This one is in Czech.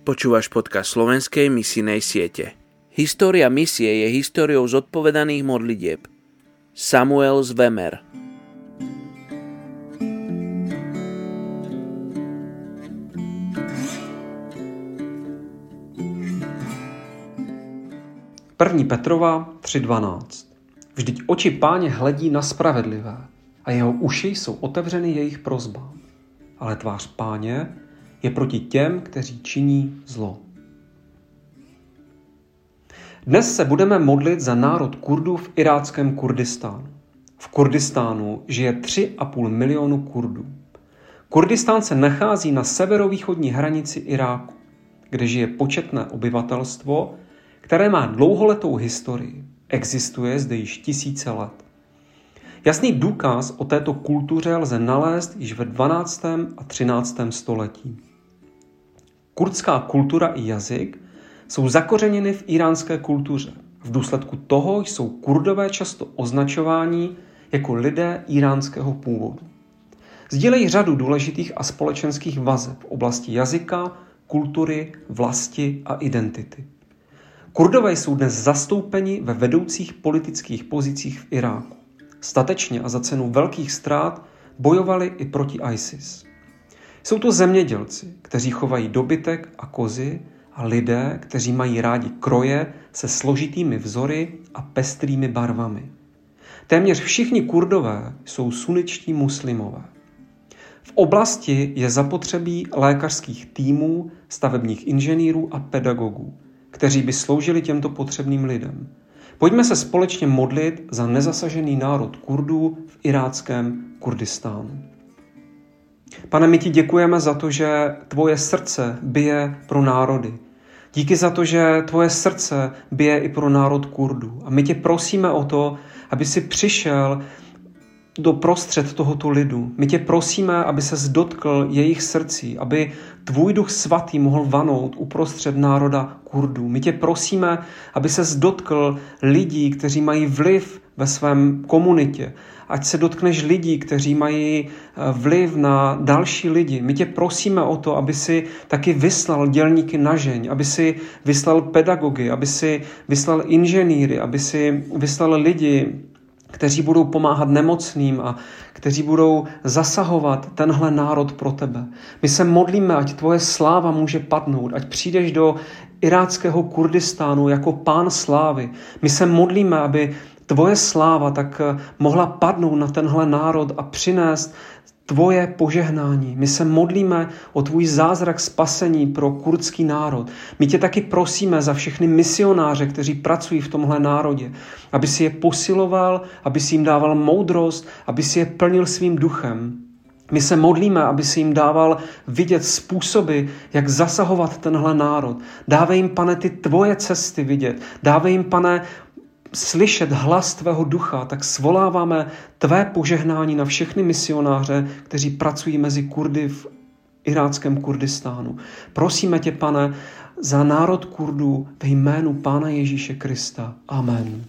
Počúvaš podcast slovenskej misijnej siete. História misie je históriou zodpovedaných modlitieb. Samuel Zvemer První Petrova 3.12 Vždyť oči páně hledí na spravedlivé a jeho uši jsou otevřeny jejich prozbám. Ale tvář páně je proti těm, kteří činí zlo. Dnes se budeme modlit za národ Kurdů v iráckém Kurdistánu. V Kurdistánu žije 3,5 milionu Kurdů. Kurdistán se nachází na severovýchodní hranici Iráku, kde žije početné obyvatelstvo, které má dlouholetou historii. Existuje zde již tisíce let. Jasný důkaz o této kultuře lze nalézt již ve 12. a 13. století. Kurdská kultura i jazyk jsou zakořeněny v iránské kultuře. V důsledku toho jsou kurdové často označováni jako lidé iránského původu. Sdílejí řadu důležitých a společenských vazeb v oblasti jazyka, kultury, vlasti a identity. Kurdové jsou dnes zastoupeni ve vedoucích politických pozicích v Iráku. Statečně a za cenu velkých ztrát bojovali i proti ISIS. Jsou to zemědělci, kteří chovají dobytek a kozy a lidé, kteří mají rádi kroje se složitými vzory a pestrými barvami. Téměř všichni kurdové jsou suničtí muslimové. V oblasti je zapotřebí lékařských týmů, stavebních inženýrů a pedagogů, kteří by sloužili těmto potřebným lidem. Pojďme se společně modlit za nezasažený národ Kurdů v iráckém Kurdistánu. Pane, my ti děkujeme za to, že tvoje srdce bije pro národy. Díky za to, že tvoje srdce bije i pro národ Kurdů. A my tě prosíme o to, aby si přišel do prostřed tohoto lidu. My tě prosíme, aby se dotkl jejich srdcí, aby tvůj duch svatý mohl vanout uprostřed národa Kurdů. My tě prosíme, aby se dotkl lidí, kteří mají vliv ve svém komunitě. Ať se dotkneš lidí, kteří mají eh, vliv na další lidi. My tě prosíme o to, aby si taky vyslal dělníky na žeň, aby si vyslal pedagogy, aby si vyslal inženýry, aby si vyslal lidi, kteří budou pomáhat nemocným a kteří budou zasahovat tenhle národ pro tebe. My se modlíme, ať tvoje sláva může padnout, ať přijdeš do iráckého Kurdistánu jako pán slávy. My se modlíme, aby tvoje sláva tak eh, mohla padnout na tenhle národ a přinést tvoje požehnání. My se modlíme o tvůj zázrak spasení pro kurdský národ. My tě taky prosíme za všechny misionáře, kteří pracují v tomhle národě, aby si je posiloval, aby si jim dával moudrost, aby si je plnil svým duchem. My se modlíme, aby si jim dával vidět způsoby, jak zasahovat tenhle národ. Dávej jim, pane, ty tvoje cesty vidět. Dávej jim, pane, slyšet hlas tvého ducha, tak svoláváme tvé požehnání na všechny misionáře, kteří pracují mezi Kurdy v iráckém Kurdistánu. Prosíme tě, pane, za národ Kurdů ve jménu Pána Ježíše Krista. Amen.